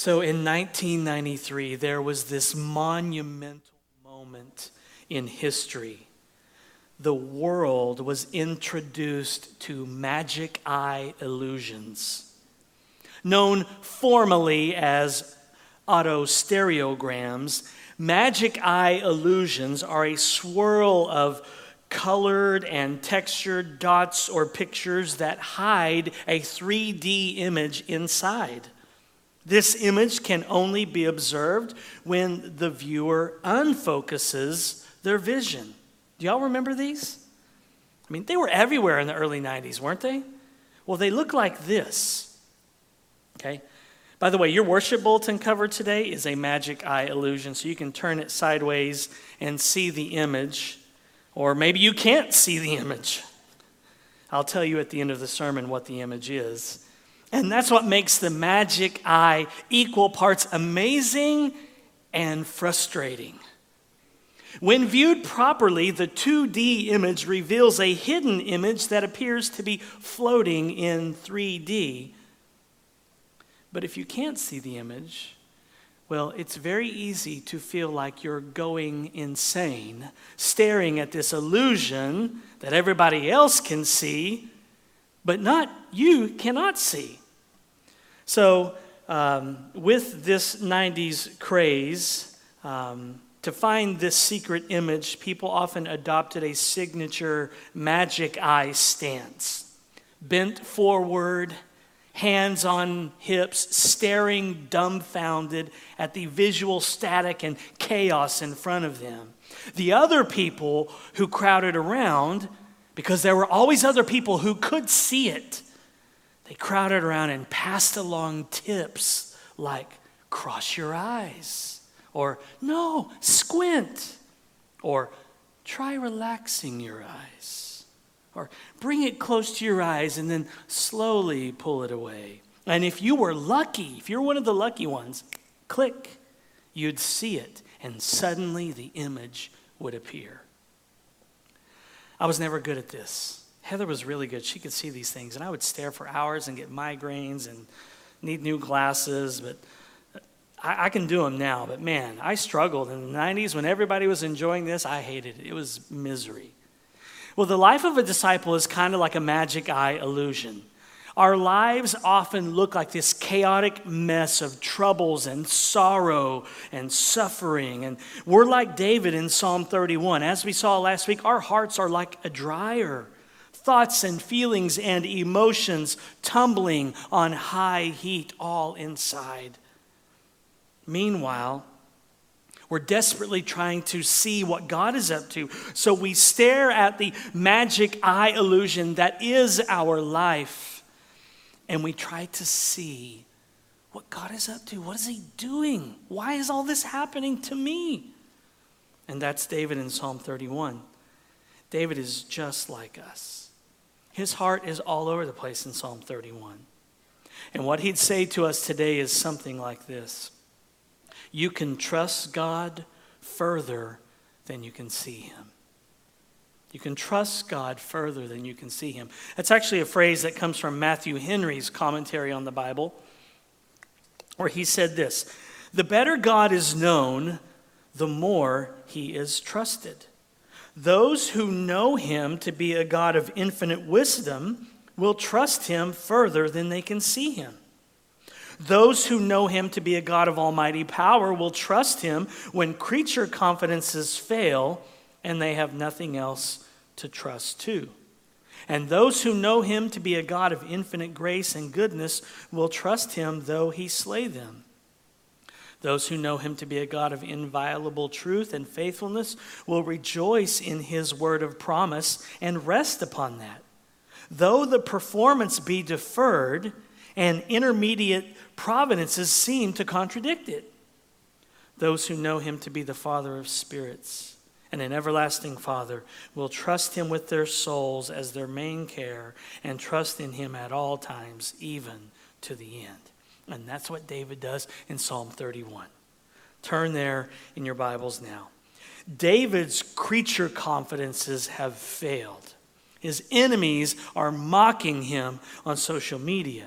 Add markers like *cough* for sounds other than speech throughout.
So in 1993, there was this monumental moment in history. The world was introduced to magic eye illusions, known formally as autostereograms. Magic eye illusions are a swirl of colored and textured dots or pictures that hide a 3D image inside. This image can only be observed when the viewer unfocuses their vision. Do y'all remember these? I mean, they were everywhere in the early 90s, weren't they? Well, they look like this. Okay? By the way, your worship bulletin cover today is a magic eye illusion, so you can turn it sideways and see the image, or maybe you can't see the image. I'll tell you at the end of the sermon what the image is. And that's what makes the magic eye equal parts amazing and frustrating. When viewed properly, the 2D image reveals a hidden image that appears to be floating in 3D. But if you can't see the image, well, it's very easy to feel like you're going insane, staring at this illusion that everybody else can see, but not you cannot see. So, um, with this 90s craze, um, to find this secret image, people often adopted a signature magic eye stance. Bent forward, hands on hips, staring dumbfounded at the visual static and chaos in front of them. The other people who crowded around, because there were always other people who could see it, they crowded around and passed along tips like, cross your eyes, or no, squint, or try relaxing your eyes, or bring it close to your eyes and then slowly pull it away. And if you were lucky, if you're one of the lucky ones, click, you'd see it, and suddenly the image would appear. I was never good at this. Heather was really good. She could see these things, and I would stare for hours and get migraines and need new glasses, but I, I, can do them now. But man, I struggled in the 90s when everybody was enjoying this. I hated it, it was misery. Well, the life of a disciple is kind of like a magic eye illusion. Our lives often look like this chaotic mess of troubles and sorrow and suffering. And we're like David in Psalm 31. As we saw last week, our hearts are like a dryer thoughts and feelings and emotions tumbling on high heat all inside. Meanwhile, we're desperately trying to see what God is up to. So we stare at the magic eye illusion that is our life, and we try to see what God is up to. What is He doing? Why is all this happening to me? And that's David in Psalm 31. David is just like us. His heart is all over the place in Psalm 31. And what he'd say to us today is something like this You can trust God further than you can see him. You can trust God further than you can see him. That's actually a phrase that comes from Matthew Henry's commentary on the Bible, where he said this The better God is known, the more he is trusted. Those who know him to be a God of infinite wisdom will trust him further than they can see him. Those who know him to be a God of almighty power will trust him when creature confidences fail and they have nothing else to trust to. And those who know him to be a God of infinite grace and goodness will trust him though he slay them. Those who know him to be a God of inviolable truth and faithfulness will rejoice in his word of promise and rest upon that. Though the performance be deferred and intermediate providences seem to contradict it. Those who know him to be the Father of spirits and an everlasting Father will trust him with their souls as their main care and trust in him at all times, even to the end. And that's what David does in Psalm 31. Turn there in your Bibles now. David's creature confidences have failed. His enemies are mocking him on social media.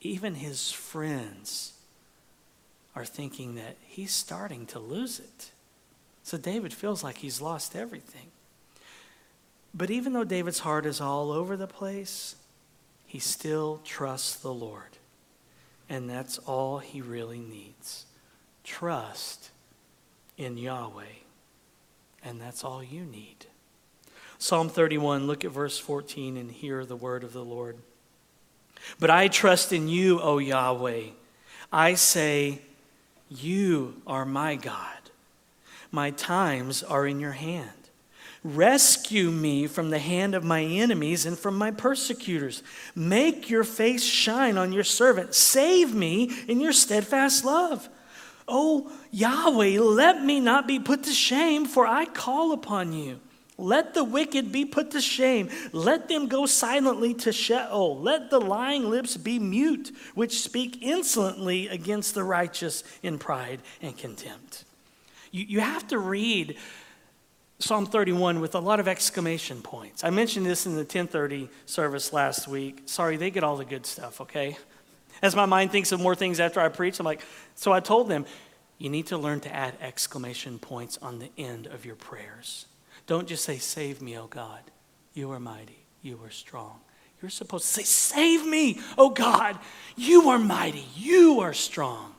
Even his friends are thinking that he's starting to lose it. So David feels like he's lost everything. But even though David's heart is all over the place, he still trusts the Lord. And that's all he really needs trust in Yahweh. And that's all you need. Psalm 31, look at verse 14 and hear the word of the Lord. But I trust in you, O Yahweh. I say, You are my God. My times are in your hand. Rescue me from the hand of my enemies and from my persecutors. Make your face shine on your servant. Save me in your steadfast love. Oh, Yahweh, let me not be put to shame, for I call upon you. Let the wicked be put to shame. Let them go silently to Sheol. Let the lying lips be mute, which speak insolently against the righteous in pride and contempt. You, you have to read Psalm 31 with a lot of exclamation points. I mentioned this in the 1030 service last week. Sorry, they get all the good stuff, okay? As my mind thinks of more things after I preach, I'm like, so I told them, you need to learn to add exclamation points on the end of your prayers. Don't just say, Save me, O God. You are mighty. You are strong. You're supposed to say, Save me, O God. You are mighty. You are strong.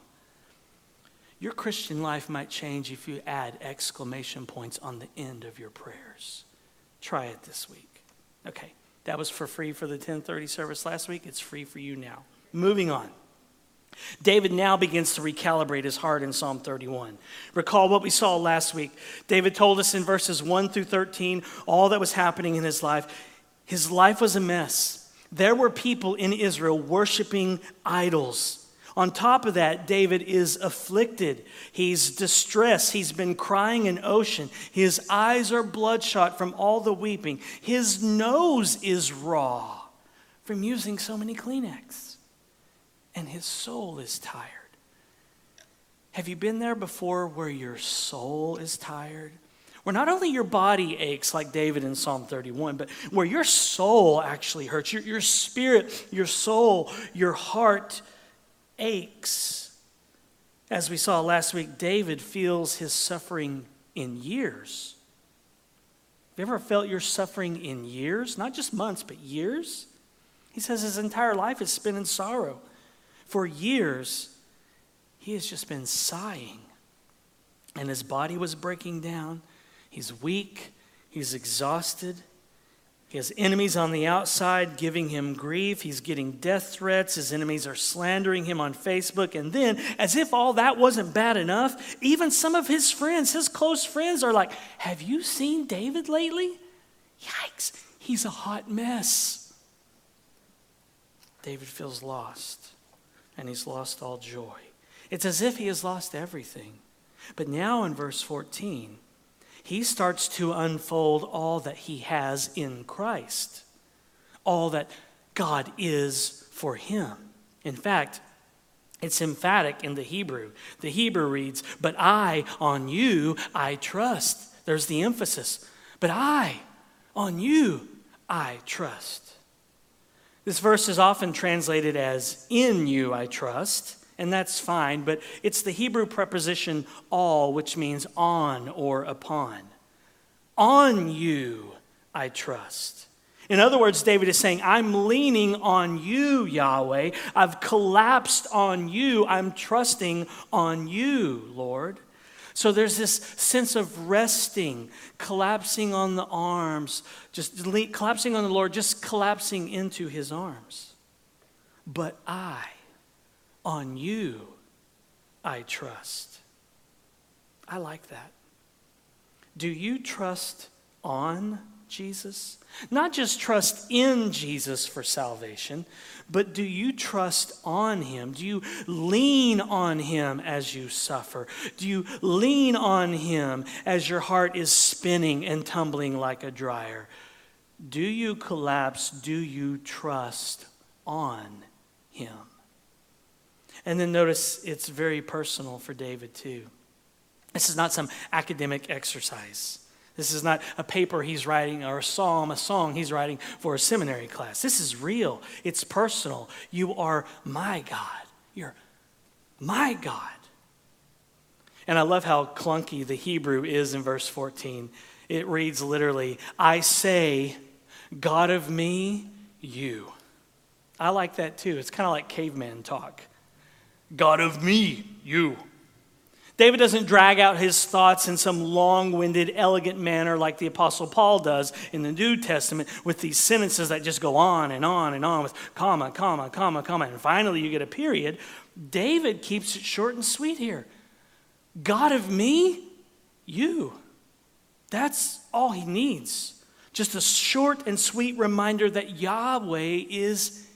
Your Christian life might change if you add exclamation points on the end of your prayers. Try it this week. Okay, that was for free for the 1030 service last week. It's free for you now. Moving on. David now begins to recalibrate his heart in Psalm 31. Recall what we saw last week. David told us in verses 1 through 13 all that was happening in his life. His life was a mess. There were people in Israel worshiping idols. On top of that, David is afflicted. He's distressed. He's been crying an ocean. His eyes are bloodshot from all the weeping. His nose is raw from using so many Kleenex and his soul is tired. Have you been there before where your soul is tired? Where not only your body aches, like David in Psalm 31, but where your soul actually hurts. Your, your spirit, your soul, your heart aches. As we saw last week, David feels his suffering in years. Have you ever felt your suffering in years? Not just months, but years? He says his entire life is spent in sorrow. For years, he has just been sighing, and his body was breaking down. He's weak, he's exhausted. Has enemies on the outside giving him grief. He's getting death threats. His enemies are slandering him on Facebook. And then, as if all that wasn't bad enough, even some of his friends, his close friends, are like, Have you seen David lately? Yikes, he's a hot mess. David feels lost and he's lost all joy. It's as if he has lost everything. But now in verse 14, he starts to unfold all that he has in Christ, all that God is for him. In fact, it's emphatic in the Hebrew. The Hebrew reads, But I, on you, I trust. There's the emphasis. But I, on you, I trust. This verse is often translated as, In you I trust, and that's fine, but it's the Hebrew preposition al, which means on or upon. On you I trust. In other words, David is saying, I'm leaning on you, Yahweh. I've collapsed on you. I'm trusting on you, Lord. So there's this sense of resting, collapsing on the arms, just collapsing on the Lord, just collapsing into his arms. But I, on you, I trust. I like that. Do you trust on Jesus? Not just trust in Jesus for salvation, but do you trust on Him? Do you lean on Him as you suffer? Do you lean on Him as your heart is spinning and tumbling like a dryer? Do you collapse? Do you trust on Him? And then notice it's very personal for David, too. This is not some academic exercise. This is not a paper he's writing or a psalm, a song he's writing for a seminary class. This is real. It's personal. You are my God. You're my God. And I love how clunky the Hebrew is in verse 14. It reads literally, I say, God of me, you. I like that too. It's kind of like caveman talk. God of me, you. David doesn't drag out his thoughts in some long winded, elegant manner like the Apostle Paul does in the New Testament with these sentences that just go on and on and on with comma, comma, comma, comma, and finally you get a period. David keeps it short and sweet here. God of me, you. That's all he needs. Just a short and sweet reminder that Yahweh is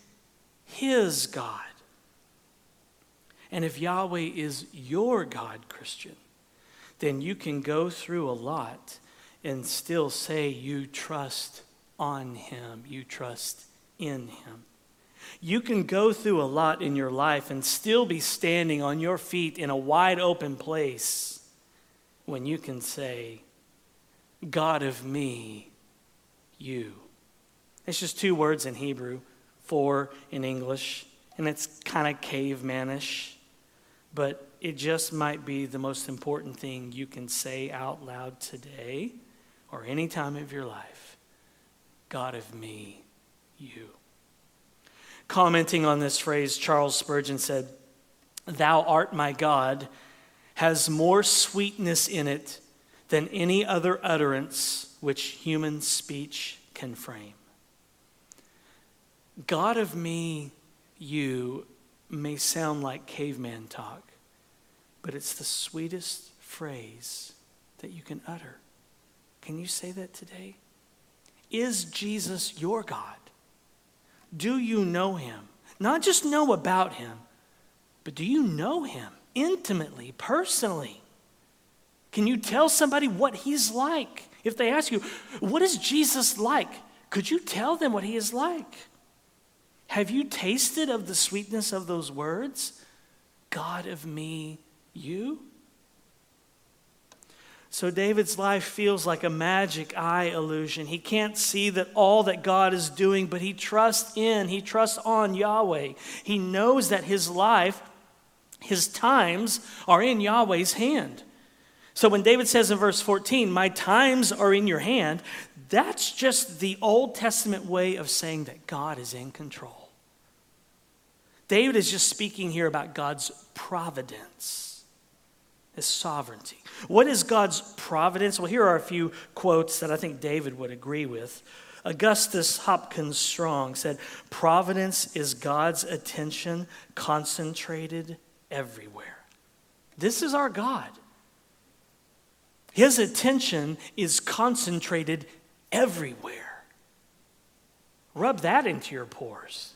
his God. And if Yahweh is your God, Christian, then you can go through a lot and still say you trust on Him, you trust in Him. You can go through a lot in your life and still be standing on your feet in a wide open place when you can say, God of me, you. It's just two words in Hebrew, four in English, and it's kind of cavemanish but it just might be the most important thing you can say out loud today or any time of your life God of me, you. Commenting on this phrase, Charles Spurgeon said, Thou art my God, has more sweetness in it than any other utterance which human speech can frame. God of me, you may sound like caveman talk, but it's the sweetest phrase that you can utter. Can you say that today? Is Jesus your God? Do you know him? Not just know about him, but do you know him intimately, personally? Can you tell somebody what he's like? If they ask you, What is Jesus like? Could you tell them what he is like? Have you tasted of the sweetness of those words? God of me, you? So David's life feels like a magic eye illusion. He can't see that all that God is doing, but he trusts in, he trusts on Yahweh. He knows that his life, his times are in Yahweh's hand. So when David says in verse 14, My times are in your hand, that's just the Old Testament way of saying that God is in control. David is just speaking here about God's providence, his sovereignty. What is God's providence? Well, here are a few quotes that I think David would agree with. Augustus Hopkins Strong said, Providence is God's attention concentrated everywhere. This is our God. His attention is concentrated everywhere. Rub that into your pores.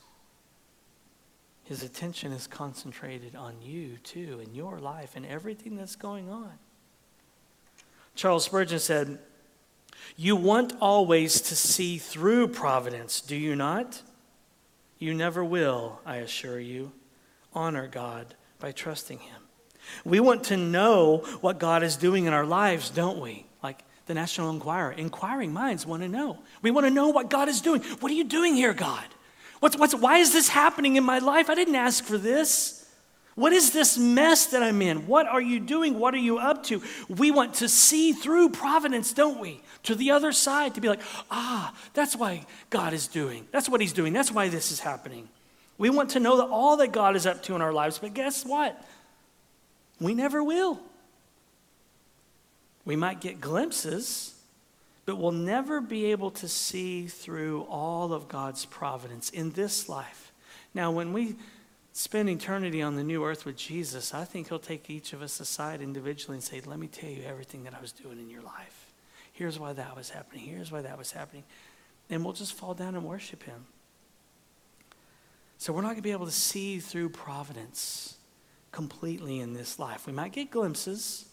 His attention is concentrated on you, too, and your life and everything that's going on. Charles Spurgeon said, You want always to see through providence, do you not? You never will, I assure you. Honor God by trusting Him. We want to know what God is doing in our lives, don't we? Like the National Enquirer. Inquiring minds want to know. We want to know what God is doing. What are you doing here, God? What's, what's, why is this happening in my life? I didn't ask for this. What is this mess that I'm in? What are you doing? What are you up to? We want to see through providence, don't we? To the other side, to be like, ah, that's why God is doing. That's what He's doing. That's why this is happening. We want to know that all that God is up to in our lives, but guess what? We never will. We might get glimpses, but we'll never be able to see through all of God's providence in this life. Now, when we spend eternity on the new earth with Jesus, I think He'll take each of us aside individually and say, Let me tell you everything that I was doing in your life. Here's why that was happening. Here's why that was happening. And we'll just fall down and worship Him. So we're not going to be able to see through providence completely in this life. We might get glimpses.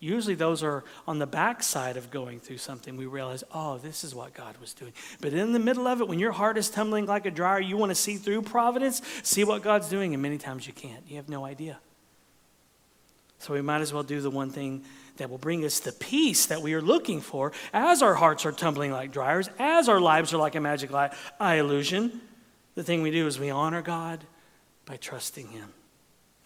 Usually, those are on the backside of going through something. We realize, oh, this is what God was doing. But in the middle of it, when your heart is tumbling like a dryer, you want to see through providence, see what God's doing, and many times you can't. You have no idea. So we might as well do the one thing that will bring us the peace that we are looking for as our hearts are tumbling like dryers, as our lives are like a magic eye illusion. The thing we do is we honor God by trusting Him.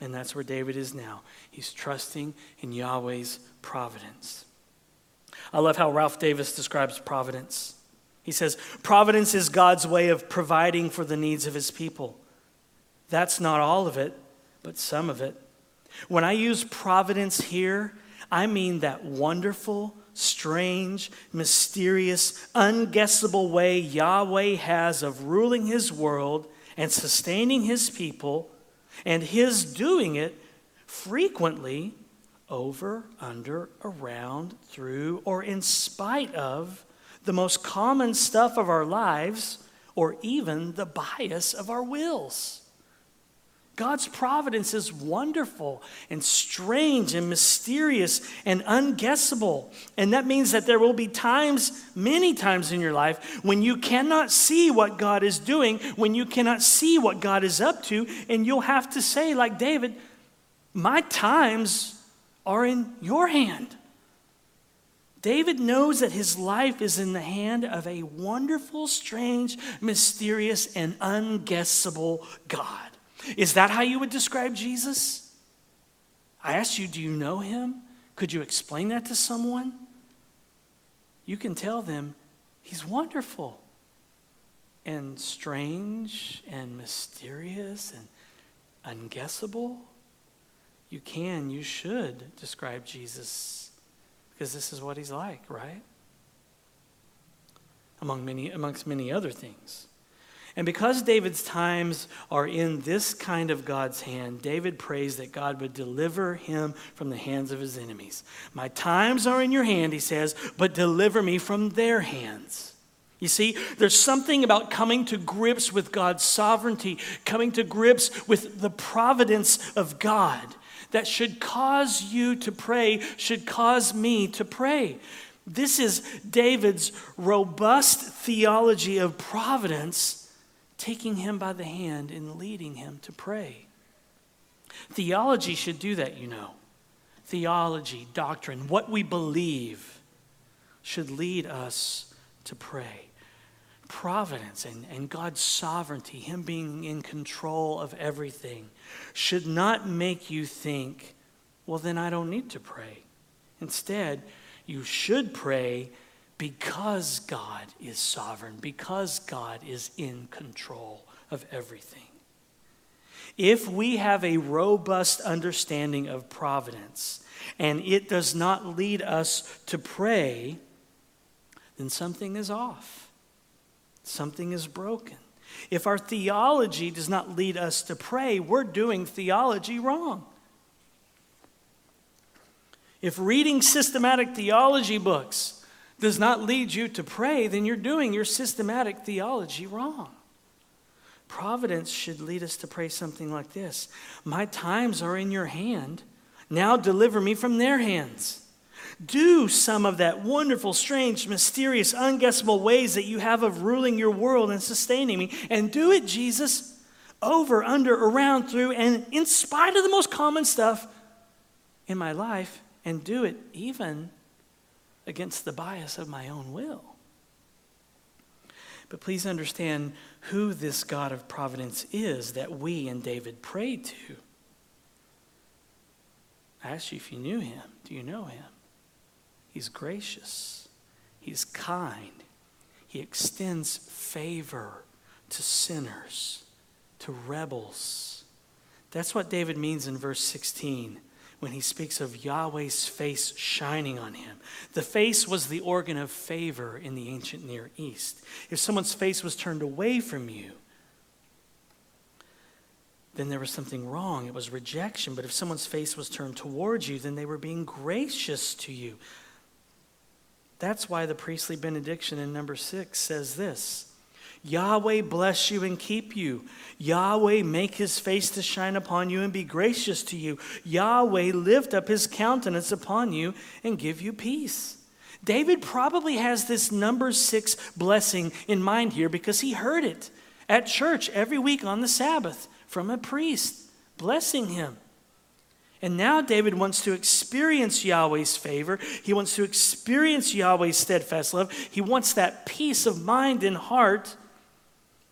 And that's where David is now. He's trusting in Yahweh's providence. I love how Ralph Davis describes providence. He says, Providence is God's way of providing for the needs of his people. That's not all of it, but some of it. When I use providence here, I mean that wonderful, strange, mysterious, unguessable way Yahweh has of ruling his world and sustaining his people, and his doing it frequently over, under, around, through, or in spite of the most common stuff of our lives, or even the bias of our wills. God's providence is wonderful and strange and mysterious and unguessable. And that means that there will be times, many times in your life, when you cannot see what God is doing, when you cannot see what God is up to, and you'll have to say, like David, My times are in your hand. David knows that his life is in the hand of a wonderful, strange, mysterious, and unguessable God. Is that how you would describe Jesus? I asked you, do you know him? Could you explain that to someone? You can tell them he's wonderful and strange and mysterious and unguessable. You can, you should describe Jesus because this is what he's like, right? Among many, amongst many other things. And because David's times are in this kind of God's hand, David prays that God would deliver him from the hands of his enemies. My times are in your hand, he says, but deliver me from their hands. You see, there's something about coming to grips with God's sovereignty, coming to grips with the providence of God that should cause you to pray, should cause me to pray. This is David's robust theology of providence taking him by the hand and leading him to pray. Theology should do that, you know. Theology, doctrine, what we believe should lead us to pray. Providence and, and God's sovereignty, Him being in control of everything, should not make you think, well, then I don't need to pray. Instead, you should pray because God is sovereign, because God is in control of everything. If we have a robust understanding of providence and it does not lead us to pray, then something is off. Something is broken. If our theology does not lead us to pray, we're doing theology wrong. If reading systematic theology books does not lead you to pray, then you're doing your systematic theology wrong. Providence should lead us to pray something like this My times are in your hand. Now deliver me from their hands. Do some of that wonderful, strange, mysterious, unguessable ways that you have of ruling your world and sustaining me. And do it, Jesus, over, under, around, through, and in spite of the most common stuff in my life. And do it even against the bias of my own will. But please understand who this God of providence is that we and David prayed to. I asked you if you knew him. Do you know him? He's gracious, he's kind, he extends favor to sinners, to rebels. That's what David means in verse 16 when he speaks of Yahweh's face shining on him. The face was the organ of favor in the ancient Near East. If someone's face was turned away from you, then there was something wrong. It was rejection. But if someone's face was turned towards you, then they were being gracious to you. That's why the priestly benediction in Numbers six says this Yahweh bless you and keep you. Yahweh make his face to shine upon you and be gracious to you. Yahweh lift up his countenance upon you and give you peace. David probably has this Numbers six blessing in mind here because he heard it at church every week on the Sabbath from a priest blessing him. And now David wants to experience Yahweh's favor. He wants to experience Yahweh's steadfast love. He wants that peace of mind and heart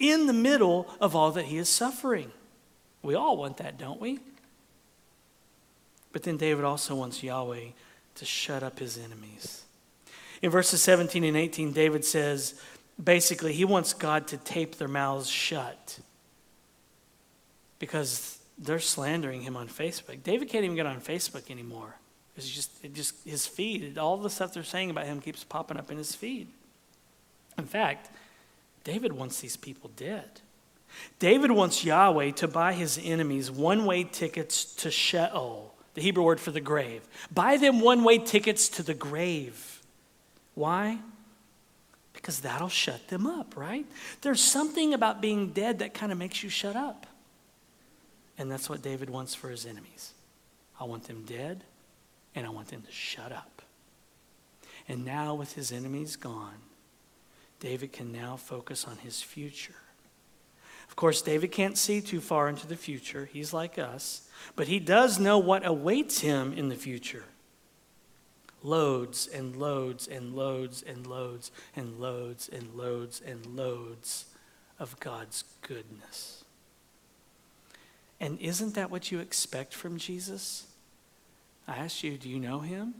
in the middle of all that he is suffering. We all want that, don't we? But then David also wants Yahweh to shut up his enemies. In verses 17 and 18, David says basically he wants God to tape their mouths shut because they're slandering him on Facebook. David can't even get on Facebook anymore. It's just, it just his feed, all the stuff they're saying about him keeps popping up in his feed. In fact, David wants these people dead. David wants Yahweh to buy his enemies one way tickets to Sheol, the Hebrew word for the grave. Buy them one way tickets to the grave. Why? Because that'll shut them up, right? There's something about being dead that kind of makes you shut up. And that's what David wants for his enemies. I want them dead, and I want them to shut up. And now, with his enemies gone, David can now focus on his future. Of course, David can't see too far into the future. He's like us. But he does know what awaits him in the future loads and loads and loads and loads and loads and loads and loads of God's goodness. And isn't that what you expect from Jesus? I ask you, do you know him?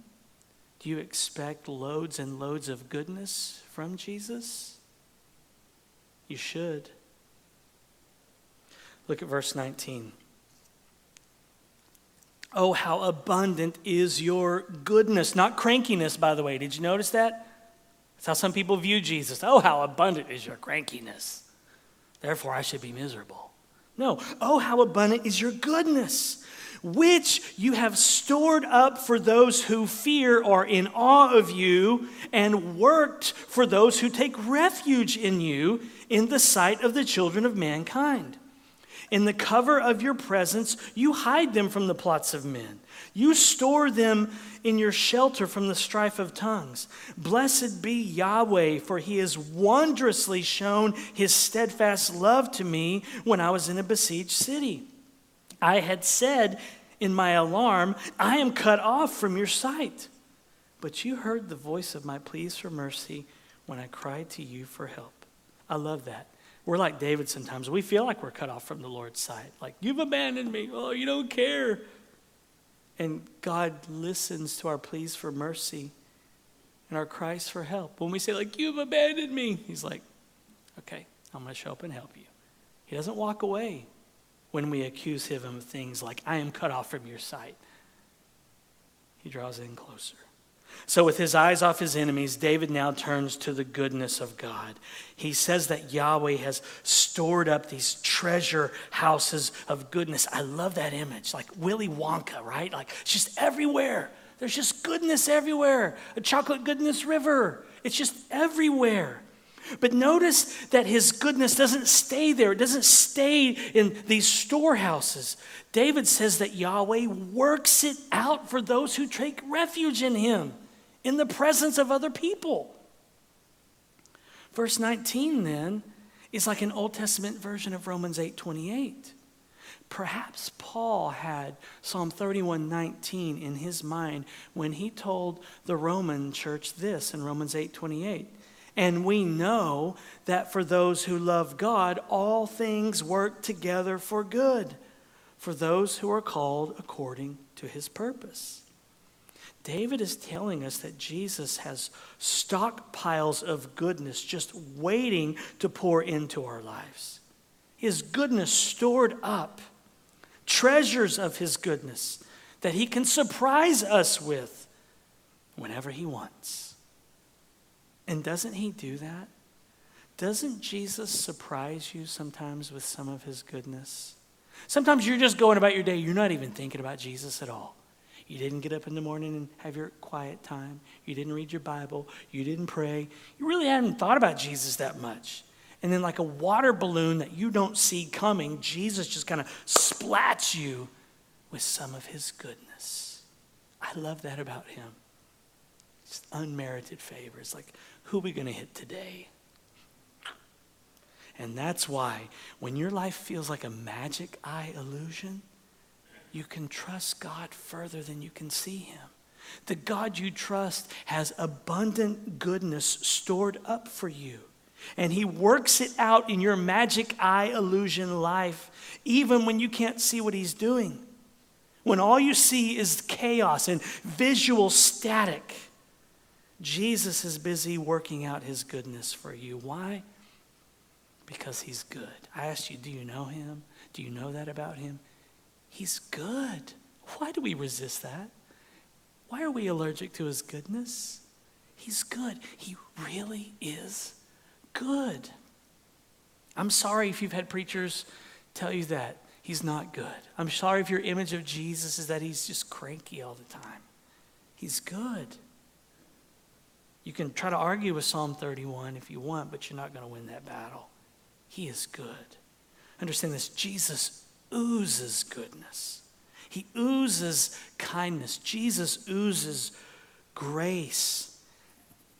Do you expect loads and loads of goodness from Jesus? You should. Look at verse 19. Oh, how abundant is your goodness. Not crankiness, by the way. Did you notice that? That's how some people view Jesus. Oh, how abundant is your crankiness. Therefore, I should be miserable. No. Oh, how abundant is your goodness, which you have stored up for those who fear or in awe of you, and worked for those who take refuge in you in the sight of the children of mankind. In the cover of your presence, you hide them from the plots of men. You store them in your shelter from the strife of tongues. Blessed be Yahweh, for he has wondrously shown his steadfast love to me when I was in a besieged city. I had said in my alarm, I am cut off from your sight. But you heard the voice of my pleas for mercy when I cried to you for help. I love that. We're like David sometimes. We feel like we're cut off from the Lord's sight. Like, you've abandoned me. Oh, you don't care. And God listens to our pleas for mercy and our cries for help. When we say, like, you've abandoned me, He's like, okay, I'm going to show up and help you. He doesn't walk away when we accuse Him of things like, I am cut off from your sight. He draws in closer. So, with his eyes off his enemies, David now turns to the goodness of God. He says that Yahweh has stored up these treasure houses of goodness. I love that image, like Willy Wonka, right? Like, it's just everywhere. There's just goodness everywhere. A chocolate goodness river. It's just everywhere. But notice that his goodness doesn't stay there. It doesn't stay in these storehouses. David says that Yahweh works it out for those who take refuge in him in the presence of other people. Verse 19 then is like an Old Testament version of Romans 8:28. Perhaps Paul had Psalm 31:19 in his mind when he told the Roman church this in Romans 8:28. And we know that for those who love God, all things work together for good, for those who are called according to his purpose. David is telling us that Jesus has stockpiles of goodness just waiting to pour into our lives. His goodness stored up, treasures of his goodness that he can surprise us with whenever he wants. And doesn't he do that? Doesn't Jesus surprise you sometimes with some of his goodness? Sometimes you're just going about your day, you're not even thinking about Jesus at all. You didn't get up in the morning and have your quiet time. You didn't read your Bible. You didn't pray. You really hadn't thought about Jesus that much. And then, like a water balloon that you don't see coming, Jesus just kind of splats you with some of his goodness. I love that about him. Just unmerited favor. It's like, who are we going to hit today? And that's why when your life feels like a magic eye illusion, you can trust God further than you can see Him. The God you trust has abundant goodness stored up for you. And He works it out in your magic eye illusion life, even when you can't see what He's doing. when all you see is chaos and visual static, Jesus is busy working out his goodness for you. Why? Because he's good. I asked you, do you know him? Do you know that about him? He's good. Why do we resist that? Why are we allergic to his goodness? He's good. He really is good. I'm sorry if you've had preachers tell you that he's not good. I'm sorry if your image of Jesus is that he's just cranky all the time. He's good. You can try to argue with Psalm 31 if you want, but you're not going to win that battle. He is good. Understand this Jesus oozes goodness, he oozes kindness. Jesus oozes grace.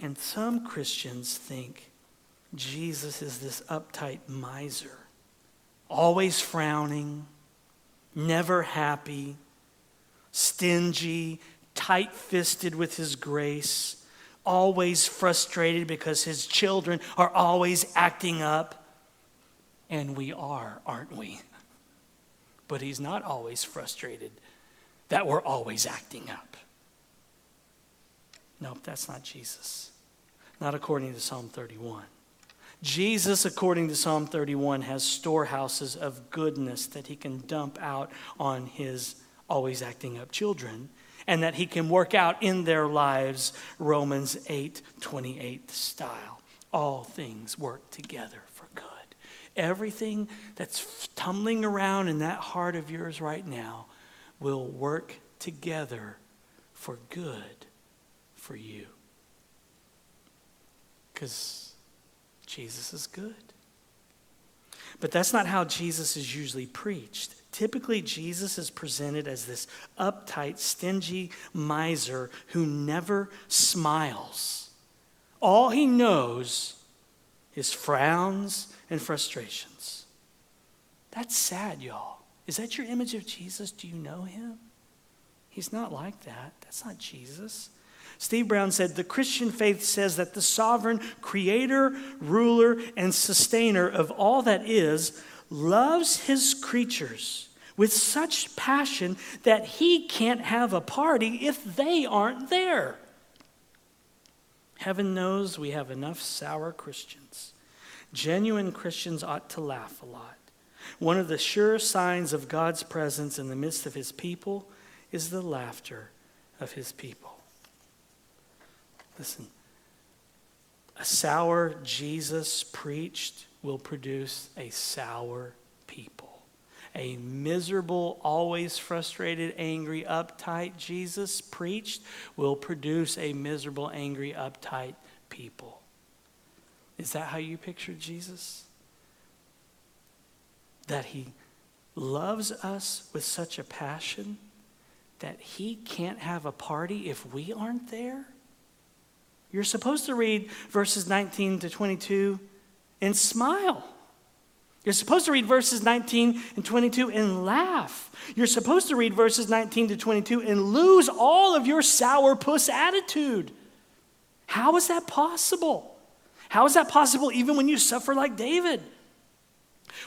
And some Christians think Jesus is this uptight miser, always frowning, never happy, stingy, tight fisted with his grace, always frustrated because his children are always acting up. And we are, aren't we? But he's not always frustrated that we're always acting up. Nope, that's not Jesus. Not according to Psalm 31. Jesus, according to Psalm 31, has storehouses of goodness that he can dump out on his always acting up children and that he can work out in their lives Romans 8 28 style. All things work together for good. Everything that's tumbling around in that heart of yours right now will work together for good for you. Because Jesus is good. But that's not how Jesus is usually preached. Typically, Jesus is presented as this uptight, stingy miser who never smiles. All he knows is frowns and frustrations. That's sad, y'all. Is that your image of Jesus? Do you know him? He's not like that. That's not Jesus. Steve Brown said the Christian faith says that the sovereign creator, ruler, and sustainer of all that is loves his creatures with such passion that he can't have a party if they aren't there. Heaven knows we have enough sour Christians. Genuine Christians ought to laugh a lot. One of the sure signs of God's presence in the midst of his people is the laughter of his people. Listen, a sour Jesus preached will produce a sour people. A miserable, always frustrated, angry, uptight Jesus preached will produce a miserable, angry, uptight people. Is that how you picture Jesus? That he loves us with such a passion that he can't have a party if we aren't there? You're supposed to read verses 19 to 22 and smile. You're supposed to read verses 19 and 22 and laugh. You're supposed to read verses 19 to 22 and lose all of your sourpuss attitude. How is that possible? How is that possible even when you suffer like David?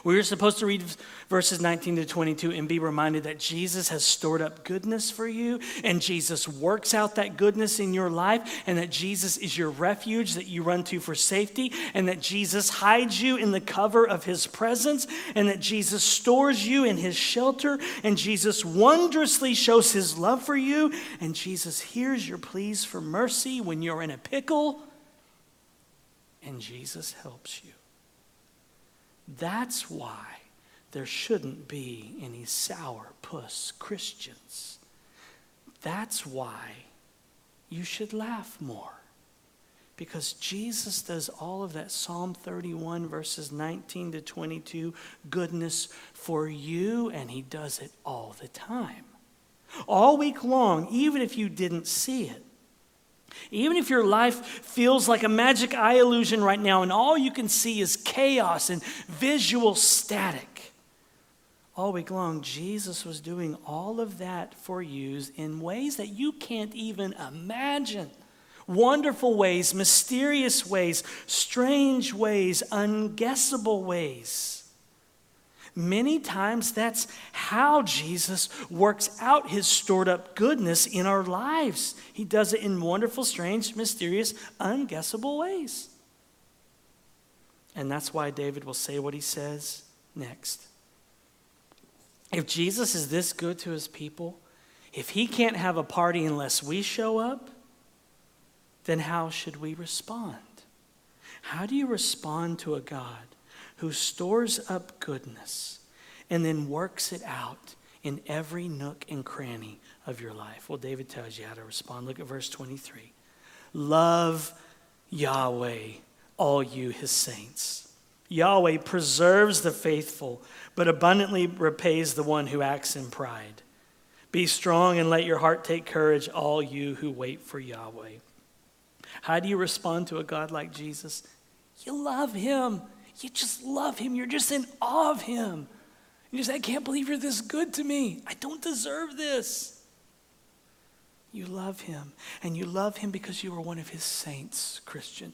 We are supposed to read verses 19 to 22 and be reminded that Jesus has stored up goodness for you, and Jesus works out that goodness in your life, and that Jesus is your refuge that you run to for safety, and that Jesus hides you in the cover of his presence, and that Jesus stores you in his shelter, and Jesus wondrously shows his love for you, and Jesus hears your pleas for mercy when you're in a pickle, and Jesus helps you. That's why there shouldn't be any sour puss Christians. That's why you should laugh more. Because Jesus does all of that Psalm 31, verses 19 to 22, goodness for you, and He does it all the time. All week long, even if you didn't see it. Even if your life feels like a magic eye illusion right now and all you can see is chaos and visual static, all week long, Jesus was doing all of that for you in ways that you can't even imagine. Wonderful ways, mysterious ways, strange ways, unguessable ways. Many times that's how Jesus works out his stored up goodness in our lives. He does it in wonderful, strange, mysterious, unguessable ways. And that's why David will say what he says next. If Jesus is this good to his people, if he can't have a party unless we show up, then how should we respond? How do you respond to a God who stores up goodness and then works it out in every nook and cranny of your life? Well, David tells you how to respond. Look at verse 23. Love Yahweh, all you his saints. Yahweh preserves the faithful, but abundantly repays the one who acts in pride. Be strong and let your heart take courage, all you who wait for Yahweh. How do you respond to a God like Jesus? You love him. You just love him. You're just in awe of him. You just, I can't believe you're this good to me. I don't deserve this. You love him. And you love him because you are one of his saints, Christian.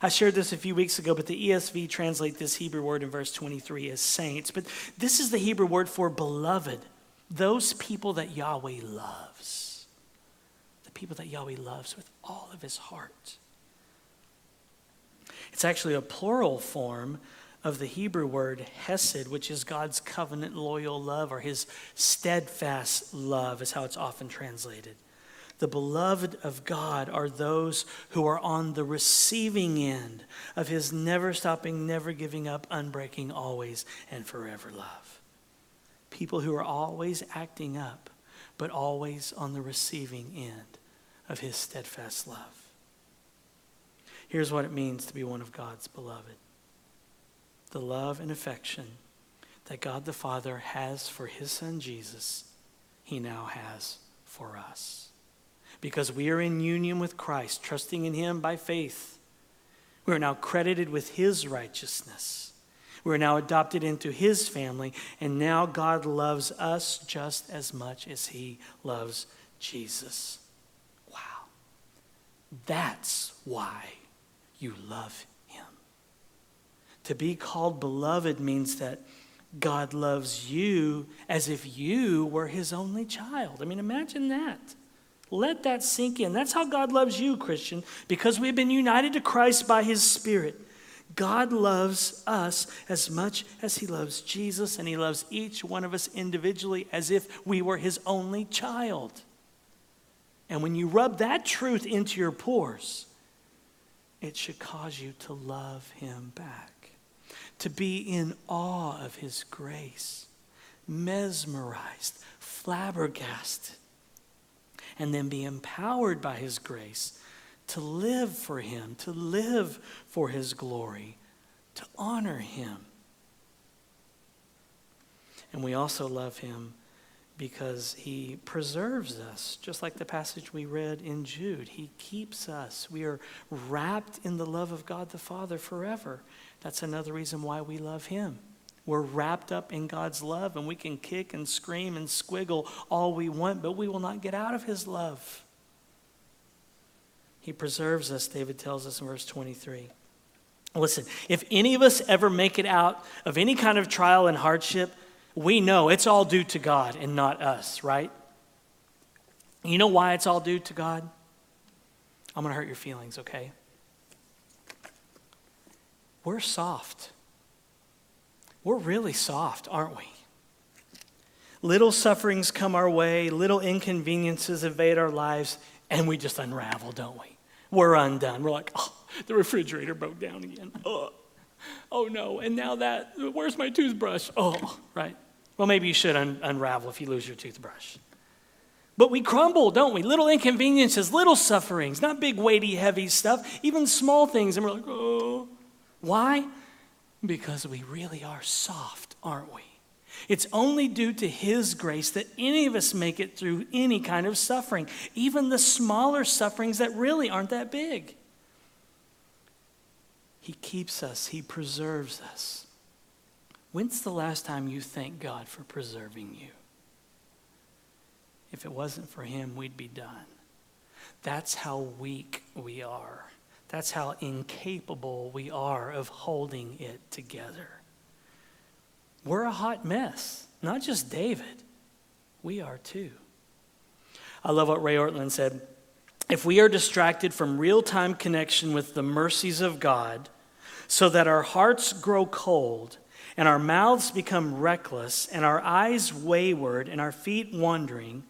I shared this a few weeks ago, but the ESV translate this Hebrew word in verse 23 as saints. But this is the Hebrew word for beloved, those people that Yahweh loves. The people that Yahweh loves with all of his heart. It's actually a plural form of the Hebrew word hesed, which is God's covenant loyal love or his steadfast love, is how it's often translated. The beloved of God are those who are on the receiving end of his never stopping, never giving up, unbreaking, always and forever love. People who are always acting up, but always on the receiving end of his steadfast love. Here's what it means to be one of God's beloved the love and affection that God the Father has for his son Jesus, he now has for us. Because we are in union with Christ, trusting in him by faith, we are now credited with his righteousness. We are now adopted into his family, and now God loves us just as much as he loves Jesus. Wow. That's why you love him. To be called beloved means that God loves you as if you were his only child. I mean, imagine that. Let that sink in. That's how God loves you, Christian, because we've been united to Christ by his Spirit. God loves us as much as he loves Jesus, and he loves each one of us individually as if we were his only child. And when you rub that truth into your pores, it should cause you to love him back, to be in awe of his grace, mesmerized, flabbergasted, and then be empowered by his grace to live for him, to live for his glory, to honor him. And we also love him because he preserves us, just like the passage we read in Jude. He keeps us. We are wrapped in the love of God the Father forever. That's another reason why we love him. We're wrapped up in God's love, and we can kick and scream and squiggle all we want, but we will not get out of his love. He preserves us, David tells us in verse 23. Listen, if any of us ever make it out of any kind of trial and hardship, we know it's all due to God and not us, right? You know why it's all due to God? I'm going to hurt your feelings, okay? We're soft. We're really soft, aren't we? Little sufferings come our way, little inconveniences invade our lives, and we just unravel, don't we? We're undone. We're like, oh, the refrigerator broke down again. Oh *laughs* oh no, and now that, where's my toothbrush? Oh, right. Well, maybe you should un- unravel if you lose your toothbrush. But we crumble, don't we? Little inconveniences, little sufferings, not big, weighty, heavy stuff, even small things. And we're like, oh. Why? Because we really are soft, aren't we? It's only due to His grace that any of us make it through any kind of suffering, even the smaller sufferings that really aren't that big. He keeps us, He preserves us. When's the last time you thanked God for preserving you? If it wasn't for Him, we'd be done. That's how weak we are. That's how incapable we are of holding it together. We're a hot mess. Not just David, we are too. I love what Ray Ortlund said. If we are distracted from real time connection with the mercies of God, so that our hearts grow cold, and our mouths become reckless, and our eyes wayward, and our feet wandering,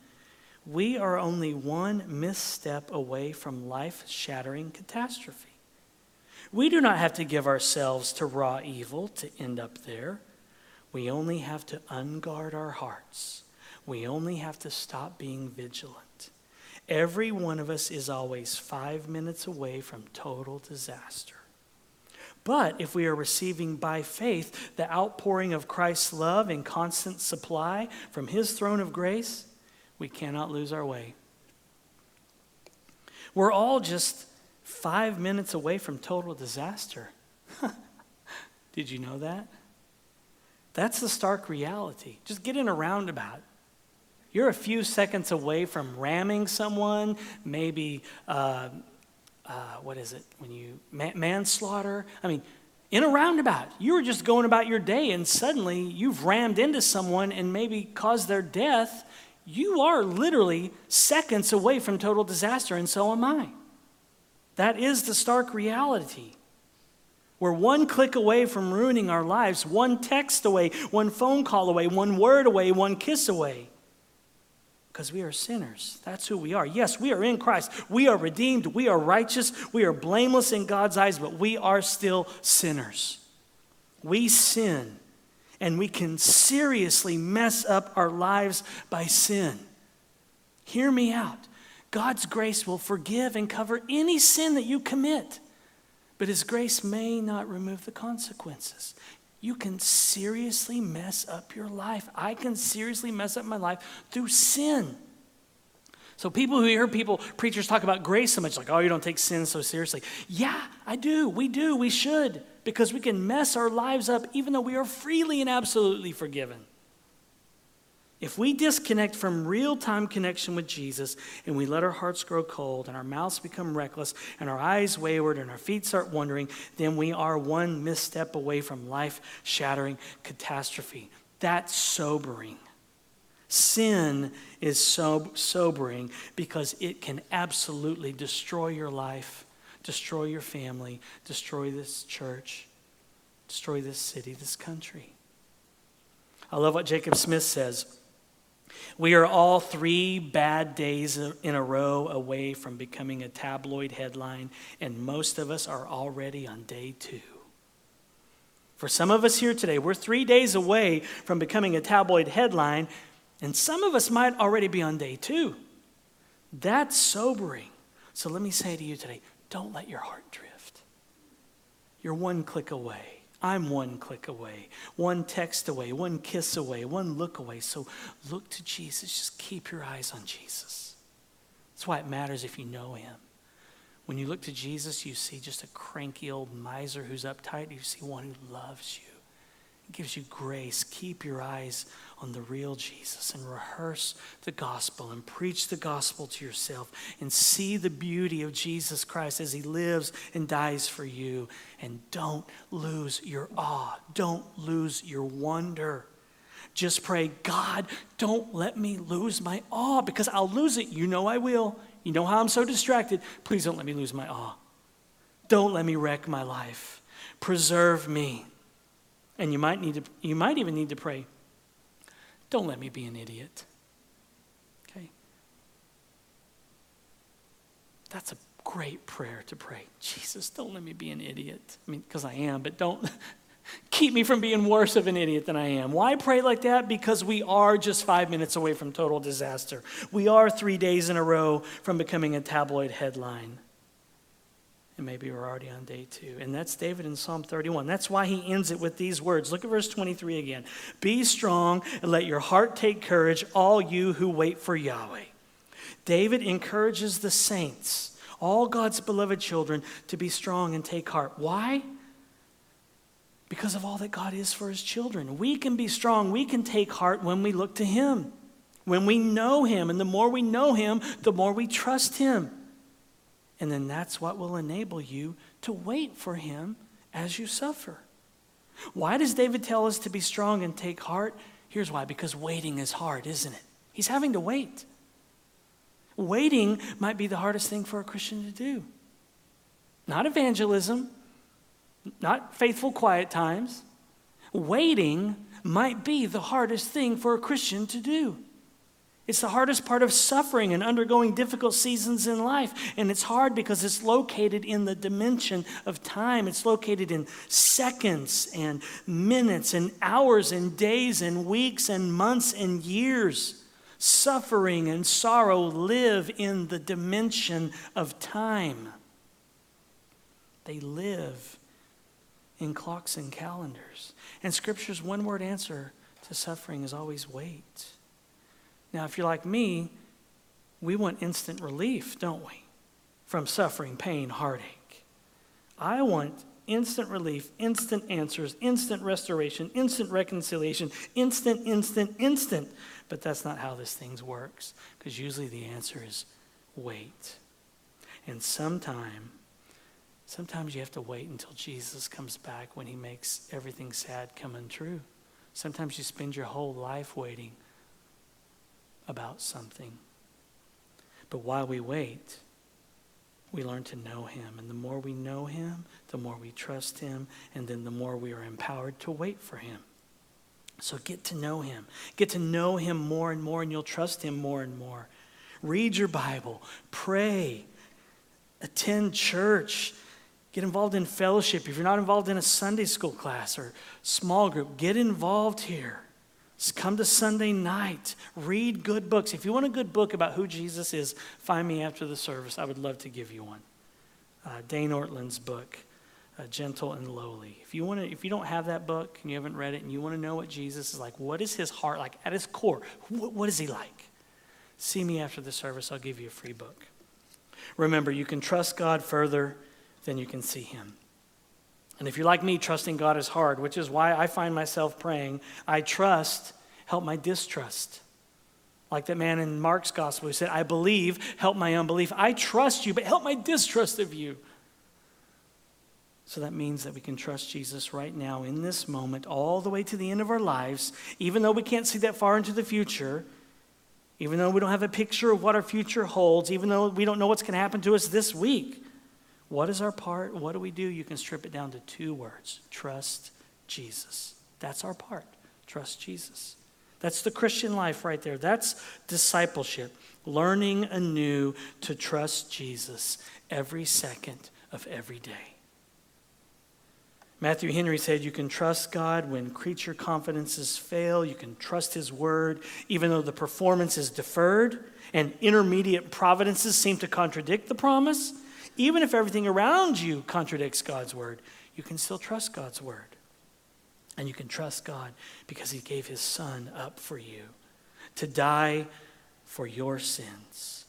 we are only one misstep away from life shattering catastrophe. We do not have to give ourselves to raw evil to end up there. We only have to unguard our hearts. We only have to stop being vigilant. Every one of us is always five minutes away from total disaster. But if we are receiving by faith the outpouring of Christ's love and constant supply from his throne of grace, we cannot lose our way. We're all just five minutes away from total disaster. *laughs* Did you know that? That's the stark reality. Just get in a roundabout. You're a few seconds away from ramming someone, maybe, uh, uh, what is it, when you, manslaughter? I mean, in a roundabout. You were just going about your day, and suddenly you've rammed into someone and maybe caused their death. You are literally seconds away from total disaster, and so am I. That is the stark reality. We're one click away from ruining our lives, one text away, one phone call away, one word away, one kiss away. Because we are sinners. That's who we are. Yes, we are in Christ. We are redeemed. We are righteous. We are blameless in God's eyes, but we are still sinners. We sin, and we can seriously mess up our lives by sin. Hear me out. God's grace will forgive and cover any sin that you commit but His grace may not remove the consequences. You can seriously mess up your life. I can seriously mess up my life through sin. So, people who hear people, preachers talk about grace so much, like, oh, you don't take sin so seriously. Yeah, I do. We do. We should, because we can mess our lives up even though we are freely and absolutely forgiven. If we disconnect from real time connection with Jesus and we let our hearts grow cold and our mouths become reckless and our eyes wayward and our feet start wandering, then we are one misstep away from life shattering catastrophe. That's sobering. Sin is so sobering because it can absolutely destroy your life, destroy your family, destroy this church, destroy this city, this country. I love what Jacob Smith says. We are all three bad days in a row away from becoming a tabloid headline, and most of us are already on day two. For some of us here today, we're three days away from becoming a tabloid headline, and some of us might already be on day two. That's sobering. So let me say to you today don't let your heart drift. You're one click away. I'm one click away, one text away, one kiss away, one look away. So look to Jesus. Just keep your eyes on Jesus. That's why it matters if you know him. When you look to Jesus, you see just a cranky old miser who's uptight. You see one who loves you gives you grace. Keep your eyes on the real Jesus and rehearse the gospel and preach the gospel to yourself and see the beauty of Jesus Christ as he lives and dies for you. And don't lose your awe, don't lose your wonder. Just pray, God, don't let me lose my awe because I'll lose it. You know I will. You know how I'm so distracted. Please don't let me lose my awe. Don't let me wreck my life. Preserve me. And you might, need to, you might even need to pray, don't let me be an idiot. Okay? That's a great prayer to pray. Jesus, don't let me be an idiot. I mean, because I am, but don't *laughs* keep me from being worse of an idiot than I am. Why pray like that? Because we are just five minutes away from total disaster. We are three days in a row from becoming a tabloid headline. And maybe we're already on day two. And that's David in Psalm 31. That's why he ends it with these words. Look at verse 23 again. Be strong and let your heart take courage, all you who wait for Yahweh. David encourages the saints, all God's beloved children, to be strong and take heart. Why? Because of all that God is for his children. We can be strong, we can take heart when we look to him, when we know him. And the more we know him, the more we trust him. And then that's what will enable you to wait for Him as you suffer. Why does David tell us to be strong and take heart? Here's why because waiting is hard, isn't it? He's having to wait. Waiting might be the hardest thing for a Christian to do. Not evangelism, not faithful quiet times. Waiting might be the hardest thing for a Christian to do. It's the hardest part of suffering and undergoing difficult seasons in life. And it's hard because it's located in the dimension of time. It's located in seconds and minutes and hours and days and weeks and months and years. Suffering and sorrow live in the dimension of time. They live in clocks and calendars. And Scripture's one word answer to suffering is always wait. Now, if you're like me, we want instant relief, don't we? From suffering, pain, heartache. I want instant relief, instant answers, instant restoration, instant reconciliation, instant, instant, instant. But that's not how this thing works, because usually the answer is wait. And sometime, sometimes you have to wait until Jesus comes back when he makes everything sad come untrue. Sometimes you spend your whole life waiting about something. But while we wait, we learn to know him. And the more we know him, the more we trust him, and then the more we are empowered to wait for him. So get to know him. Get to know him more and more, and you'll trust him more and more. Read your Bible, pray, attend church, get involved in fellowship. If you're not involved in a Sunday school class or small group, get involved here. Come to Sunday night. Read good books. If you want a good book about who Jesus is, find me after the service. I would love to give you one. Uh, Dane Ortlund's book, uh, Gentle and Lowly. If you, want to, if you don't have that book and you haven't read it and you want to know what Jesus is like, what is his heart like at his core? What, what is he like? See me after the service. I'll give you a free book. Remember, you can trust God further than you can see him. And if you're like me, trusting God is hard, which is why I find myself praying, I trust, help my distrust. Like that man in Mark's gospel who said, I believe, help my unbelief. I trust you, but help my distrust of you. So that means that we can trust Jesus right now in this moment, all the way to the end of our lives, even though we can't see that far into the future, even though we don't have a picture of what our future holds, even though we don't know what's going to happen to us this week. What is our part? What do we do? You can strip it down to two words trust Jesus. That's our part. Trust Jesus. That's the Christian life right there. That's discipleship, learning anew to trust Jesus every second of every day. Matthew Henry said, You can trust God when creature confidences fail. You can trust His word, even though the performance is deferred and intermediate providences seem to contradict the promise. Even if everything around you contradicts God's word, you can still trust God's word. And you can trust God because he gave his son up for you to die for your sins.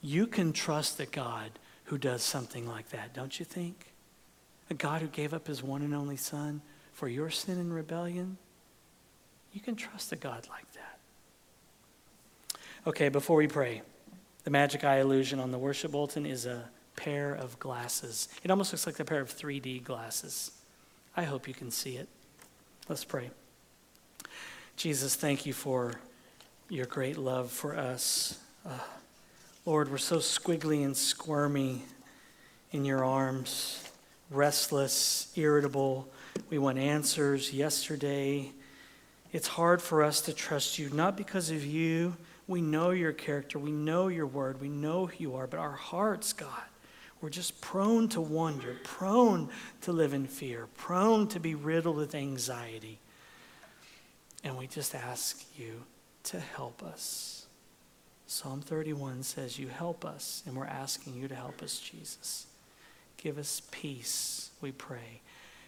You can trust the God who does something like that, don't you think? A God who gave up his one and only son for your sin and rebellion. You can trust a God like that. Okay, before we pray, the magic eye illusion on the worship bulletin is a pair of glasses. It almost looks like a pair of 3D glasses. I hope you can see it. Let's pray. Jesus, thank you for your great love for us. Uh, Lord, we're so squiggly and squirmy in your arms, restless, irritable. We want answers yesterday. It's hard for us to trust you, not because of you. We know your character, we know your word, we know who you are, but our hearts, God, we're just prone to wonder, prone to live in fear, prone to be riddled with anxiety. And we just ask you to help us. Psalm 31 says, You help us, and we're asking you to help us, Jesus. Give us peace, we pray.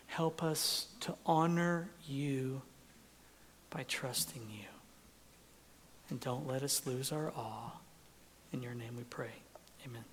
Help us to honor you by trusting you. And don't let us lose our awe. In your name we pray. Amen.